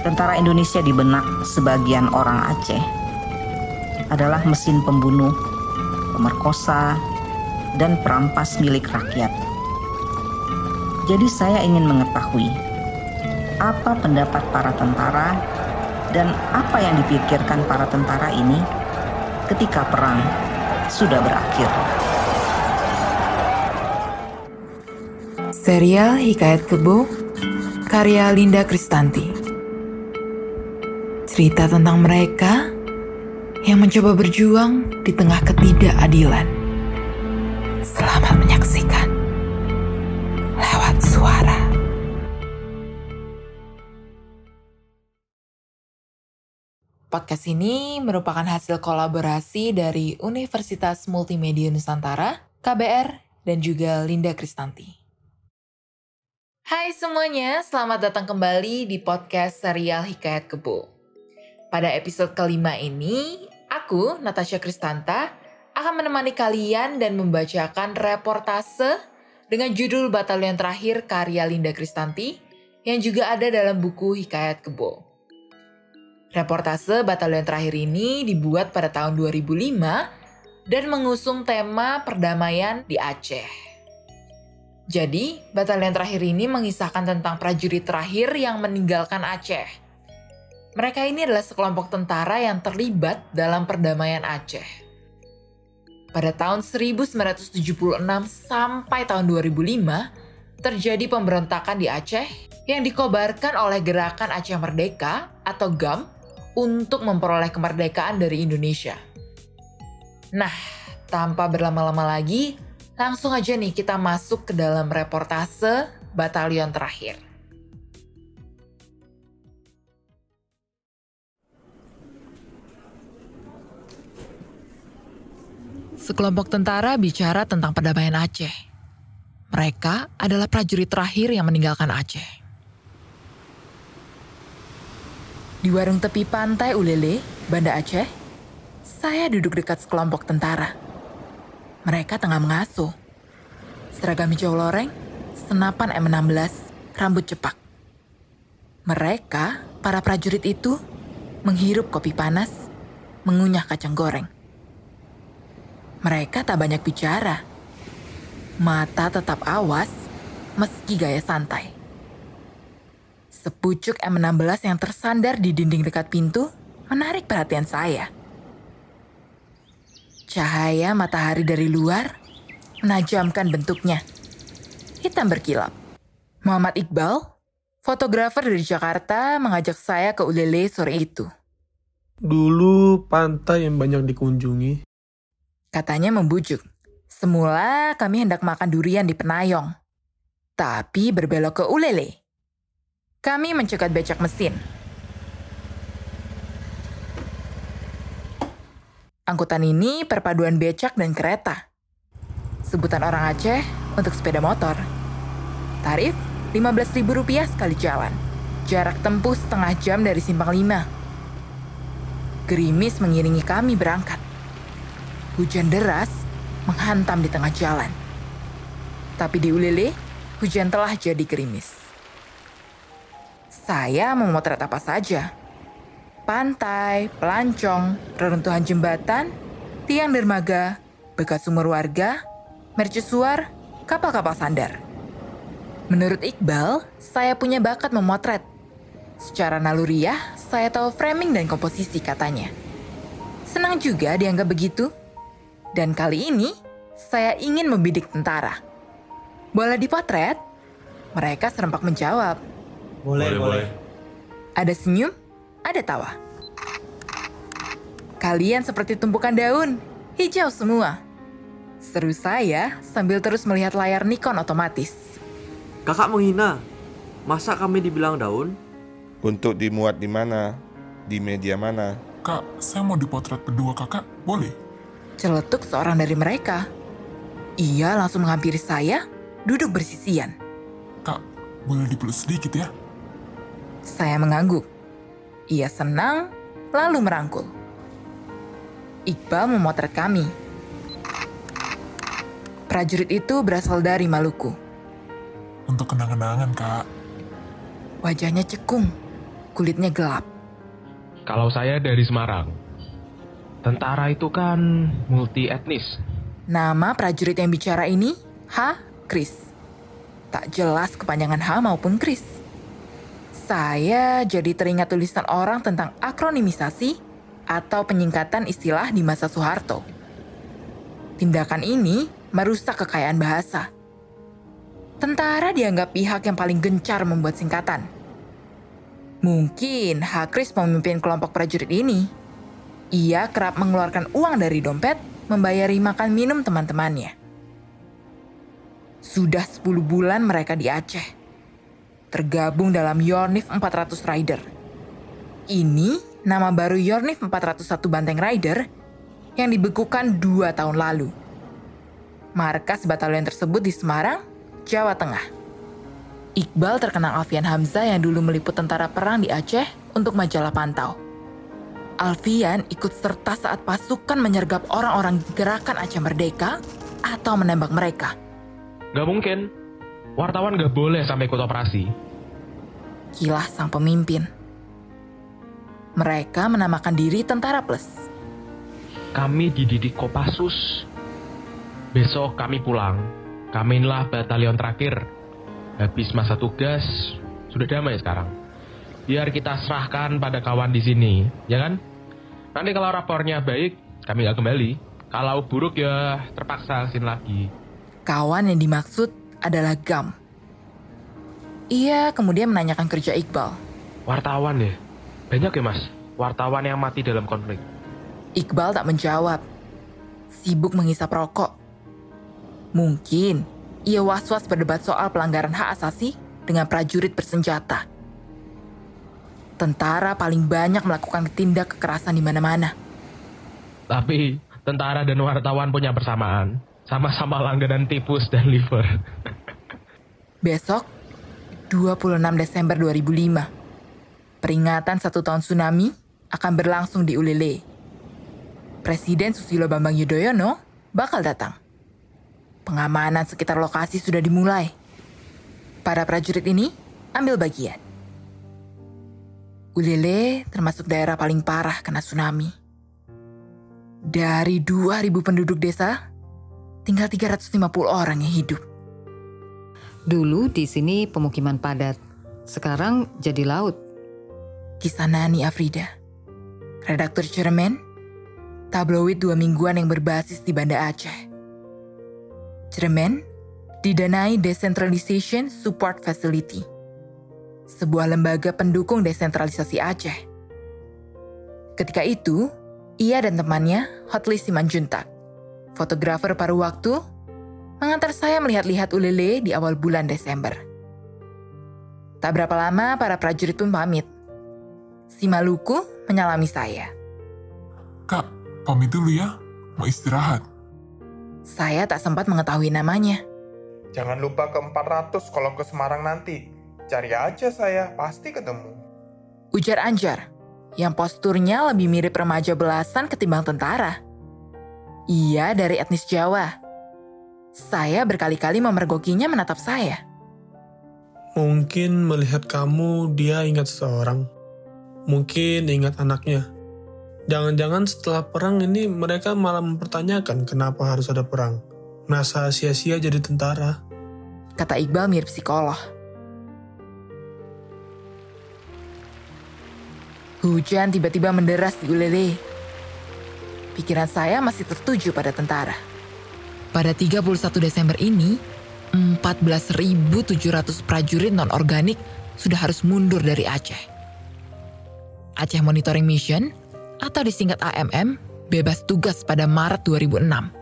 Tentara Indonesia di benak sebagian orang Aceh adalah mesin pembunuh, pemerkosa, dan perampas milik rakyat. Jadi saya ingin mengetahui apa pendapat para tentara dan apa yang dipikirkan para tentara ini ketika perang sudah berakhir. Serial Hikayat Kebo karya Linda Kristanti. Cerita tentang mereka yang mencoba berjuang di tengah ketidakadilan. Selamat menyaksikan lewat suara. Podcast ini merupakan hasil kolaborasi dari Universitas Multimedia Nusantara, KBR, dan juga Linda Kristanti. Hai semuanya, selamat datang kembali di podcast serial Hikayat Kebo. Pada episode kelima ini, aku, Natasha Kristanta, akan menemani kalian dan membacakan reportase dengan judul Batalion Terakhir karya Linda Kristanti yang juga ada dalam buku Hikayat Kebo. Reportase Batalion Terakhir ini dibuat pada tahun 2005 dan mengusung tema perdamaian di Aceh. Jadi, Batalion Terakhir ini mengisahkan tentang prajurit terakhir yang meninggalkan Aceh. Mereka ini adalah sekelompok tentara yang terlibat dalam perdamaian Aceh. Pada tahun 1976 sampai tahun 2005, terjadi pemberontakan di Aceh yang dikobarkan oleh Gerakan Aceh Merdeka atau GAM untuk memperoleh kemerdekaan dari Indonesia. Nah, tanpa berlama-lama lagi, langsung aja nih kita masuk ke dalam reportase batalion terakhir. Sekelompok tentara bicara tentang perdamaian Aceh. Mereka adalah prajurit terakhir yang meninggalkan Aceh. Di warung tepi pantai Ulele, Banda Aceh, saya duduk dekat sekelompok tentara. Mereka tengah mengasuh. Seragam hijau loreng, senapan M16, rambut cepak. Mereka, para prajurit itu, menghirup kopi panas, mengunyah kacang goreng. Mereka tak banyak bicara. Mata tetap awas, meski gaya santai. Sepucuk M16 yang tersandar di dinding dekat pintu menarik perhatian saya. Cahaya matahari dari luar menajamkan bentuknya. Hitam berkilap. Muhammad Iqbal, fotografer dari Jakarta, mengajak saya ke Ulele sore itu. Dulu pantai yang banyak dikunjungi. Katanya membujuk. Semula kami hendak makan durian di Penayong. Tapi berbelok ke Ulele. Kami mencegat becak mesin. Angkutan ini perpaduan becak dan kereta. Sebutan orang Aceh untuk sepeda motor. Tarif Rp15.000 sekali jalan. Jarak tempuh setengah jam dari Simpang 5. Gerimis mengiringi kami berangkat. Hujan deras menghantam di tengah jalan. Tapi di Ulele, hujan telah jadi gerimis. Saya memotret apa saja. Pantai, pelancong, reruntuhan jembatan, tiang dermaga, bekas sumur warga, mercusuar, kapal-kapal sandar. Menurut Iqbal, saya punya bakat memotret. Secara naluriah, saya tahu framing dan komposisi katanya. Senang juga dianggap begitu. Dan kali ini, saya ingin membidik tentara. Boleh dipotret? Mereka serempak menjawab. Boleh, boleh. Ada senyum, ada tawa. Kalian seperti tumpukan daun, hijau semua. Seru saya sambil terus melihat layar Nikon otomatis. Kakak menghina. Masa kami dibilang daun? Untuk dimuat di mana? Di media mana? Kak, saya mau dipotret berdua kakak, boleh? Celetuk seorang dari mereka. Ia langsung menghampiri saya, duduk bersisian. Kak, boleh dipeluk sedikit ya? Saya mengangguk. Ia senang, lalu merangkul. Iqbal memotret kami. Prajurit itu berasal dari Maluku. Untuk kenang-kenangan, Kak. Wajahnya cekung. kulitnya gelap. Kalau saya dari Semarang. Tentara itu kan multi etnis. Nama prajurit yang bicara ini H. Chris. Tak jelas kepanjangan H maupun Chris. Saya jadi teringat tulisan orang tentang akronimisasi atau penyingkatan istilah di masa Soeharto. Tindakan ini merusak kekayaan bahasa. Tentara dianggap pihak yang paling gencar membuat singkatan. Mungkin H. Chris memimpin kelompok prajurit ini. Ia kerap mengeluarkan uang dari dompet membayari makan minum teman-temannya. Sudah 10 bulan mereka di Aceh. Tergabung dalam Yornif 400 Rider. Ini nama baru Yornif 401 Banteng Rider yang dibekukan dua tahun lalu. Markas batalion tersebut di Semarang, Jawa Tengah. Iqbal terkenal Alfian Hamzah yang dulu meliput tentara perang di Aceh untuk majalah Pantau. Alfian ikut serta saat pasukan menyergap orang-orang gerakan Aceh Merdeka atau menembak mereka. Gak mungkin. Wartawan gak boleh sampai ikut operasi. Kilah sang pemimpin. Mereka menamakan diri Tentara Plus. Kami dididik Kopassus. Besok kami pulang. Kami inilah batalion terakhir. Habis masa tugas, sudah damai sekarang. Biar kita serahkan pada kawan di sini, ya kan? Nanti kalau rapornya baik, kami nggak kembali. Kalau buruk ya terpaksa sini lagi. Kawan yang dimaksud adalah Gam. Ia kemudian menanyakan kerja Iqbal. Wartawan ya? Banyak ya mas, wartawan yang mati dalam konflik. Iqbal tak menjawab. Sibuk menghisap rokok. Mungkin ia was-was berdebat soal pelanggaran hak asasi dengan prajurit bersenjata. Tentara paling banyak melakukan tindak kekerasan di mana-mana. Tapi tentara dan wartawan punya persamaan. Sama-sama langganan tipus dan liver. Besok, 26 Desember 2005, peringatan satu tahun tsunami akan berlangsung di Ulele. Presiden Susilo Bambang Yudhoyono bakal datang. Pengamanan sekitar lokasi sudah dimulai. Para prajurit ini ambil bagian. Ulele termasuk daerah paling parah kena tsunami. Dari 2000 penduduk desa, tinggal 350 orang yang hidup. Dulu di sini pemukiman padat, sekarang jadi laut. Kisah Nani Afrida, redaktur Cermen, tabloid dua mingguan yang berbasis di Banda Aceh. Cermen didanai Decentralization Support Facility, sebuah lembaga pendukung desentralisasi Aceh. Ketika itu, ia dan temannya, Hotli Simanjuntak, fotografer paruh waktu, mengantar saya melihat-lihat Ulele di awal bulan Desember. Tak berapa lama para prajurit pun pamit. Si Maluku menyalami saya. Kak, pamit dulu ya. Mau istirahat. Saya tak sempat mengetahui namanya. Jangan lupa ke 400 kalau ke Semarang nanti. Cari aja saya, pasti ketemu. Ujar Anjar, yang posturnya lebih mirip remaja belasan ketimbang tentara. Ia dari etnis Jawa. Saya berkali-kali memergokinya menatap saya. Mungkin melihat kamu dia ingat seseorang. Mungkin ingat anaknya. Jangan-jangan setelah perang ini mereka malah mempertanyakan kenapa harus ada perang. Merasa sia-sia jadi tentara. Kata Iqbal mirip psikolog. Hujan tiba-tiba menderas di Ulele. Pikiran saya masih tertuju pada tentara. Pada 31 Desember ini, 14.700 prajurit non-organik sudah harus mundur dari Aceh. Aceh Monitoring Mission, atau disingkat AMM, bebas tugas pada Maret 2006.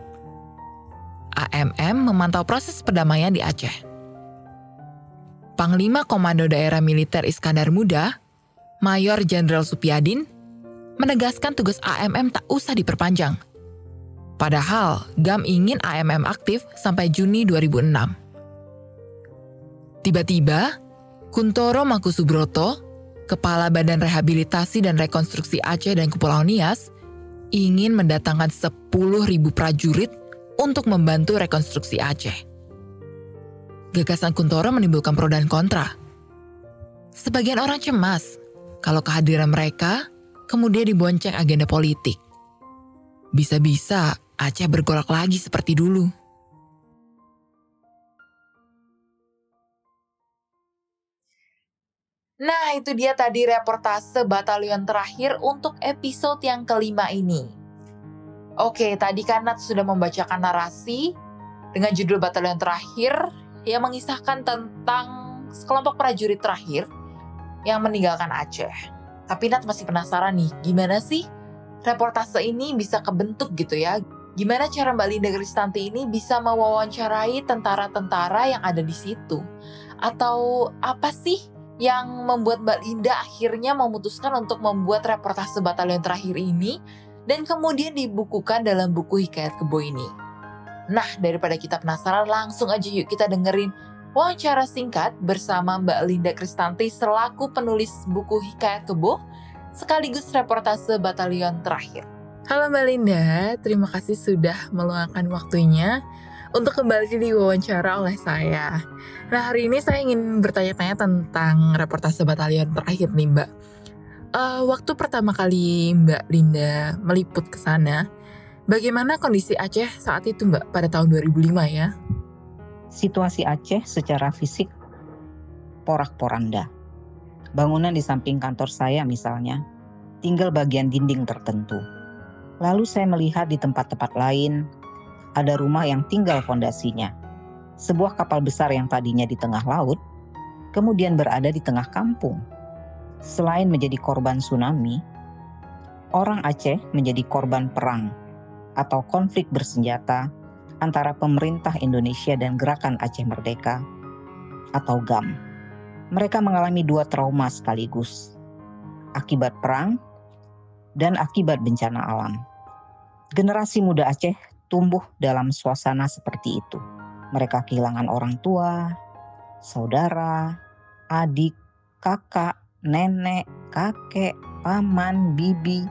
AMM memantau proses perdamaian di Aceh. Panglima Komando Daerah Militer Iskandar Muda, Mayor Jenderal Supiadin, menegaskan tugas AMM tak usah diperpanjang. Padahal GAM ingin AMM aktif sampai Juni 2006. Tiba-tiba, Kuntoro Makusubroto, Kepala Badan Rehabilitasi dan Rekonstruksi Aceh dan Kepulauan Nias, ingin mendatangkan 10.000 prajurit untuk membantu rekonstruksi Aceh. Gagasan Kuntoro menimbulkan pro dan kontra. Sebagian orang cemas kalau kehadiran mereka kemudian dibonceng agenda politik. Bisa-bisa Aceh bergolak lagi seperti dulu. Nah, itu dia tadi reportase batalion terakhir untuk episode yang kelima ini. Oke, tadi kan Nat sudah membacakan narasi dengan judul batalion terakhir yang mengisahkan tentang sekelompok prajurit terakhir yang meninggalkan Aceh. Tapi Nat masih penasaran nih, gimana sih reportase ini bisa kebentuk gitu ya? Gimana cara Mbak Linda Kristanti ini bisa mewawancarai tentara-tentara yang ada di situ? Atau apa sih yang membuat Mbak Linda akhirnya memutuskan untuk membuat reportase batalion terakhir ini dan kemudian dibukukan dalam buku Hikayat Kebo ini. Nah, daripada kita penasaran, langsung aja yuk kita dengerin wawancara singkat bersama Mbak Linda Kristanti selaku penulis buku Hikayat Kebo sekaligus reportase batalion terakhir. Halo Mbak Linda, terima kasih sudah meluangkan waktunya untuk kembali diwawancara oleh saya. Nah hari ini saya ingin bertanya-tanya tentang reportase batalion terakhir nih Mbak. Uh, waktu pertama kali Mbak Linda meliput ke sana, bagaimana kondisi Aceh saat itu Mbak pada tahun 2005 ya? Situasi Aceh secara fisik porak-poranda. Bangunan di samping kantor saya misalnya, tinggal bagian dinding tertentu. Lalu saya melihat di tempat-tempat lain ada rumah yang tinggal fondasinya. Sebuah kapal besar yang tadinya di tengah laut, kemudian berada di tengah kampung. Selain menjadi korban tsunami, orang Aceh menjadi korban perang atau konflik bersenjata antara pemerintah Indonesia dan Gerakan Aceh Merdeka atau GAM. Mereka mengalami dua trauma sekaligus, akibat perang dan akibat bencana alam. Generasi muda Aceh tumbuh dalam suasana seperti itu. Mereka kehilangan orang tua, saudara, adik, kakak, nenek, kakek, paman, bibi,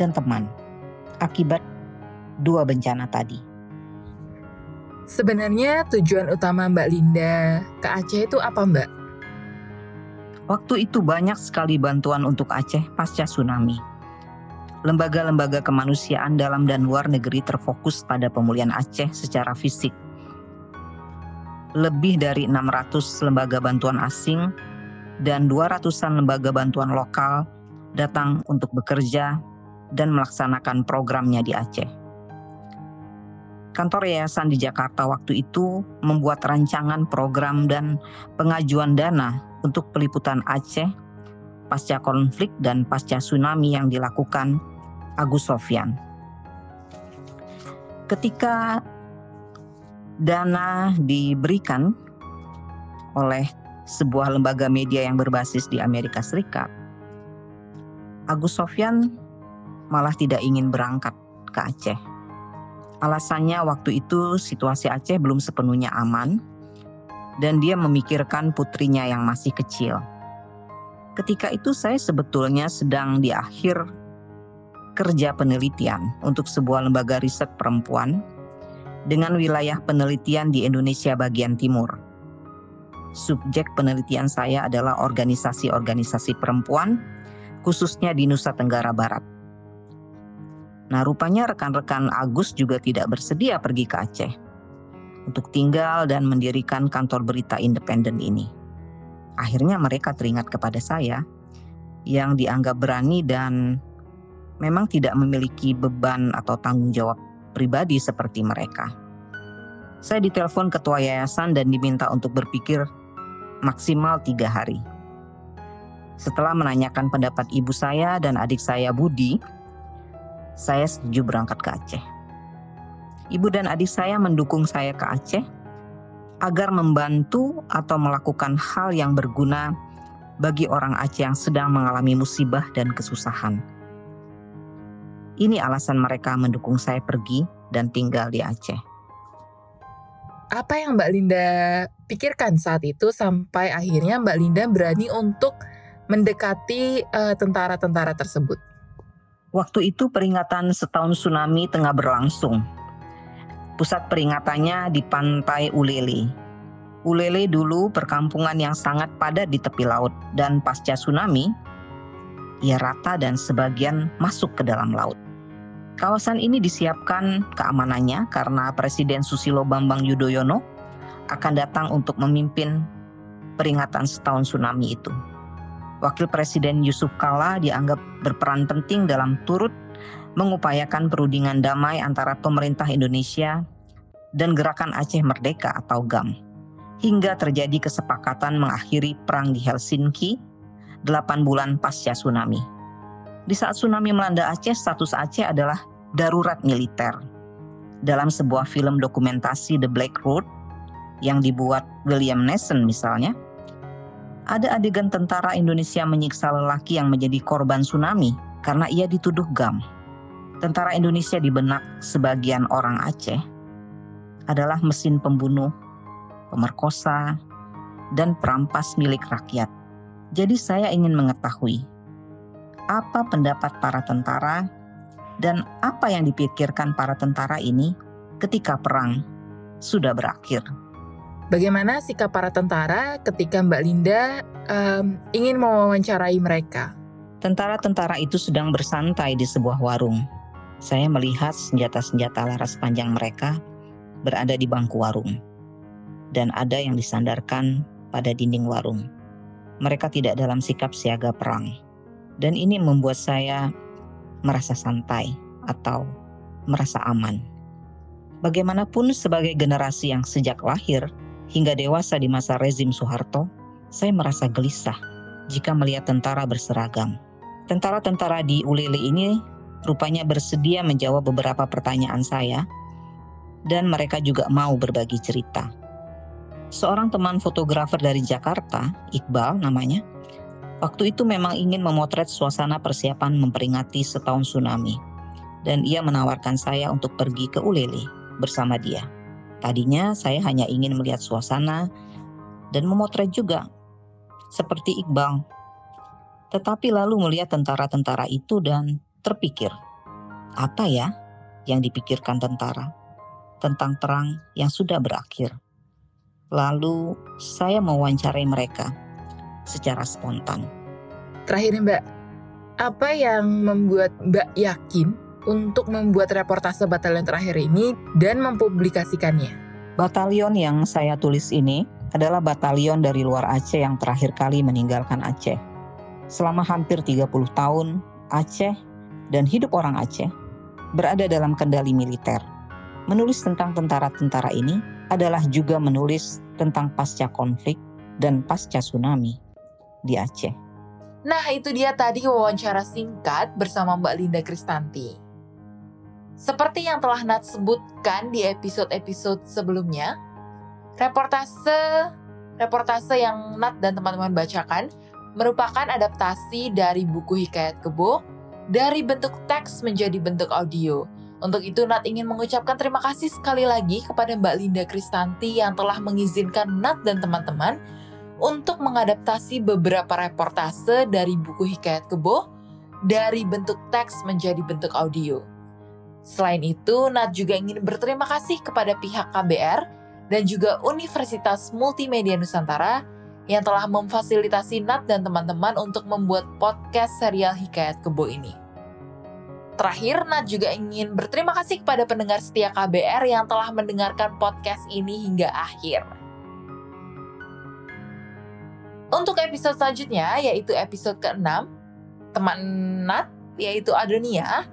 dan teman akibat dua bencana tadi. Sebenarnya tujuan utama Mbak Linda ke Aceh itu apa Mbak? Waktu itu banyak sekali bantuan untuk Aceh pasca tsunami lembaga-lembaga kemanusiaan dalam dan luar negeri terfokus pada pemulihan Aceh secara fisik. Lebih dari 600 lembaga bantuan asing dan 200-an lembaga bantuan lokal datang untuk bekerja dan melaksanakan programnya di Aceh. Kantor yayasan di Jakarta waktu itu membuat rancangan program dan pengajuan dana untuk peliputan Aceh pasca konflik dan pasca tsunami yang dilakukan Agus Sofyan. Ketika dana diberikan oleh sebuah lembaga media yang berbasis di Amerika Serikat, Agus Sofyan malah tidak ingin berangkat ke Aceh. Alasannya waktu itu situasi Aceh belum sepenuhnya aman dan dia memikirkan putrinya yang masih kecil. Ketika itu saya sebetulnya sedang di akhir kerja penelitian untuk sebuah lembaga riset perempuan dengan wilayah penelitian di Indonesia bagian timur. Subjek penelitian saya adalah organisasi-organisasi perempuan, khususnya di Nusa Tenggara Barat. Nah, rupanya rekan-rekan Agus juga tidak bersedia pergi ke Aceh untuk tinggal dan mendirikan kantor berita independen ini. Akhirnya mereka teringat kepada saya yang dianggap berani dan memang tidak memiliki beban atau tanggung jawab pribadi seperti mereka. Saya ditelepon ketua yayasan dan diminta untuk berpikir maksimal tiga hari. Setelah menanyakan pendapat ibu saya dan adik saya Budi, saya setuju berangkat ke Aceh. Ibu dan adik saya mendukung saya ke Aceh agar membantu atau melakukan hal yang berguna bagi orang Aceh yang sedang mengalami musibah dan kesusahan. Ini alasan mereka mendukung saya pergi dan tinggal di Aceh. Apa yang Mbak Linda pikirkan saat itu sampai akhirnya Mbak Linda berani untuk mendekati eh, tentara-tentara tersebut? Waktu itu peringatan setahun tsunami tengah berlangsung. Pusat peringatannya di pantai Ulele. Ulele dulu perkampungan yang sangat padat di tepi laut dan pasca tsunami, Ia rata dan sebagian masuk ke dalam laut. Kawasan ini disiapkan keamanannya karena Presiden Susilo Bambang Yudhoyono akan datang untuk memimpin peringatan setahun tsunami itu. Wakil Presiden Yusuf Kala dianggap berperan penting dalam turut mengupayakan perundingan damai antara pemerintah Indonesia dan Gerakan Aceh Merdeka atau GAM hingga terjadi kesepakatan mengakhiri perang di Helsinki 8 bulan pasca tsunami. Di saat tsunami melanda Aceh, status Aceh adalah darurat militer. Dalam sebuah film dokumentasi The Black Road yang dibuat William Neeson misalnya, ada adegan tentara Indonesia menyiksa lelaki yang menjadi korban tsunami karena ia dituduh GAM. Tentara Indonesia di benak sebagian orang Aceh adalah mesin pembunuh, pemerkosa, dan perampas milik rakyat. Jadi saya ingin mengetahui apa pendapat para tentara dan apa yang dipikirkan para tentara ini ketika perang sudah berakhir. Bagaimana sikap para tentara ketika Mbak Linda um, ingin mewawancarai mereka? Tentara-tentara itu sedang bersantai di sebuah warung. Saya melihat senjata-senjata laras panjang mereka berada di bangku warung, dan ada yang disandarkan pada dinding warung. Mereka tidak dalam sikap siaga perang, dan ini membuat saya merasa santai atau merasa aman. Bagaimanapun, sebagai generasi yang sejak lahir hingga dewasa di masa rezim Soeharto, saya merasa gelisah jika melihat tentara berseragam. Tentara-tentara di Ulele ini rupanya bersedia menjawab beberapa pertanyaan saya, dan mereka juga mau berbagi cerita. Seorang teman fotografer dari Jakarta, Iqbal namanya, waktu itu memang ingin memotret suasana persiapan memperingati setahun tsunami, dan ia menawarkan saya untuk pergi ke Ulele bersama dia. Tadinya saya hanya ingin melihat suasana dan memotret juga, seperti Iqbal. Tetapi lalu melihat tentara-tentara itu dan terpikir, apa ya yang dipikirkan tentara tentang perang yang sudah berakhir? Lalu saya mewawancarai mereka secara spontan. Terakhir Mbak, apa yang membuat Mbak yakin untuk membuat reportase batalion terakhir ini dan mempublikasikannya? Batalion yang saya tulis ini adalah batalion dari luar Aceh yang terakhir kali meninggalkan Aceh. Selama hampir 30 tahun, Aceh dan hidup orang Aceh berada dalam kendali militer. Menulis tentang tentara-tentara ini adalah juga menulis tentang pasca konflik dan pasca tsunami di Aceh. Nah, itu dia tadi wawancara singkat bersama Mbak Linda Kristanti. Seperti yang telah Nat sebutkan di episode-episode sebelumnya, reportase reportase yang Nat dan teman-teman bacakan merupakan adaptasi dari buku Hikayat Kebo dari bentuk teks menjadi bentuk audio. Untuk itu Nat ingin mengucapkan terima kasih sekali lagi kepada Mbak Linda Kristanti yang telah mengizinkan Nat dan teman-teman untuk mengadaptasi beberapa reportase dari buku Hikayat Kebo dari bentuk teks menjadi bentuk audio. Selain itu, Nat juga ingin berterima kasih kepada pihak KBR dan juga Universitas Multimedia Nusantara yang telah memfasilitasi Nat dan teman-teman untuk membuat podcast serial Hikayat Kebo ini. Terakhir, Nat juga ingin berterima kasih kepada pendengar setia KBR yang telah mendengarkan podcast ini hingga akhir. Untuk episode selanjutnya, yaitu episode ke-6, teman Nat, yaitu Adonia,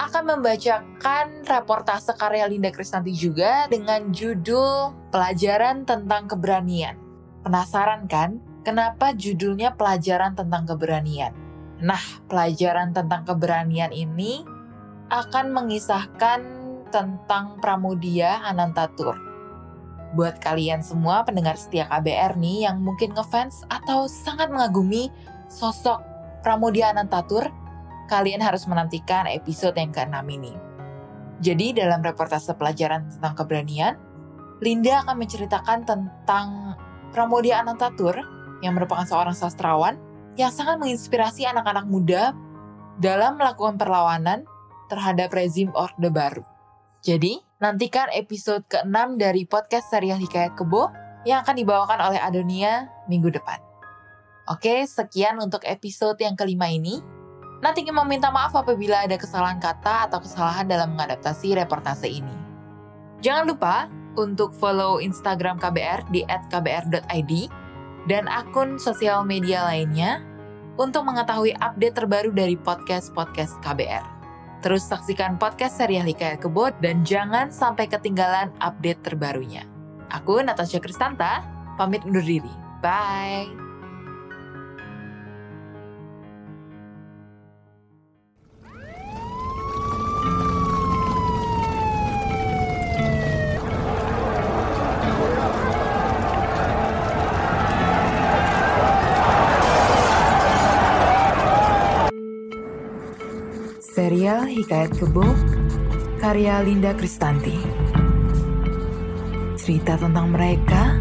akan membacakan reportase karya Linda Kristanti juga dengan judul Pelajaran Tentang Keberanian. Penasaran kan, kenapa judulnya Pelajaran Tentang Keberanian? Nah, pelajaran tentang keberanian ini akan mengisahkan tentang Pramudia Anantatur. Buat kalian semua pendengar setia KBR nih yang mungkin ngefans atau sangat mengagumi sosok Pramudia Anantatur, kalian harus menantikan episode yang ke-6 ini. Jadi dalam reportase pelajaran tentang keberanian, Linda akan menceritakan tentang Pramudia Anantatur yang merupakan seorang sastrawan yang sangat menginspirasi anak-anak muda dalam melakukan perlawanan terhadap rezim Orde Baru. Jadi, nantikan episode ke-6 dari podcast serial Hikayat Kebo yang akan dibawakan oleh Adonia minggu depan. Oke, sekian untuk episode yang kelima ini. Nanti ingin meminta maaf apabila ada kesalahan kata atau kesalahan dalam mengadaptasi reportase ini. Jangan lupa untuk follow Instagram KBR di @kbr.id dan akun sosial media lainnya untuk mengetahui update terbaru dari podcast-podcast KBR. Terus saksikan podcast serial Hikayat Kebo dan jangan sampai ketinggalan update terbarunya. Aku Natasha Kristanta, pamit undur diri. Bye! Hikayat Kebo karya Linda Kristanti. Cerita tentang mereka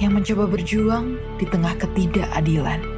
yang mencoba berjuang di tengah ketidakadilan.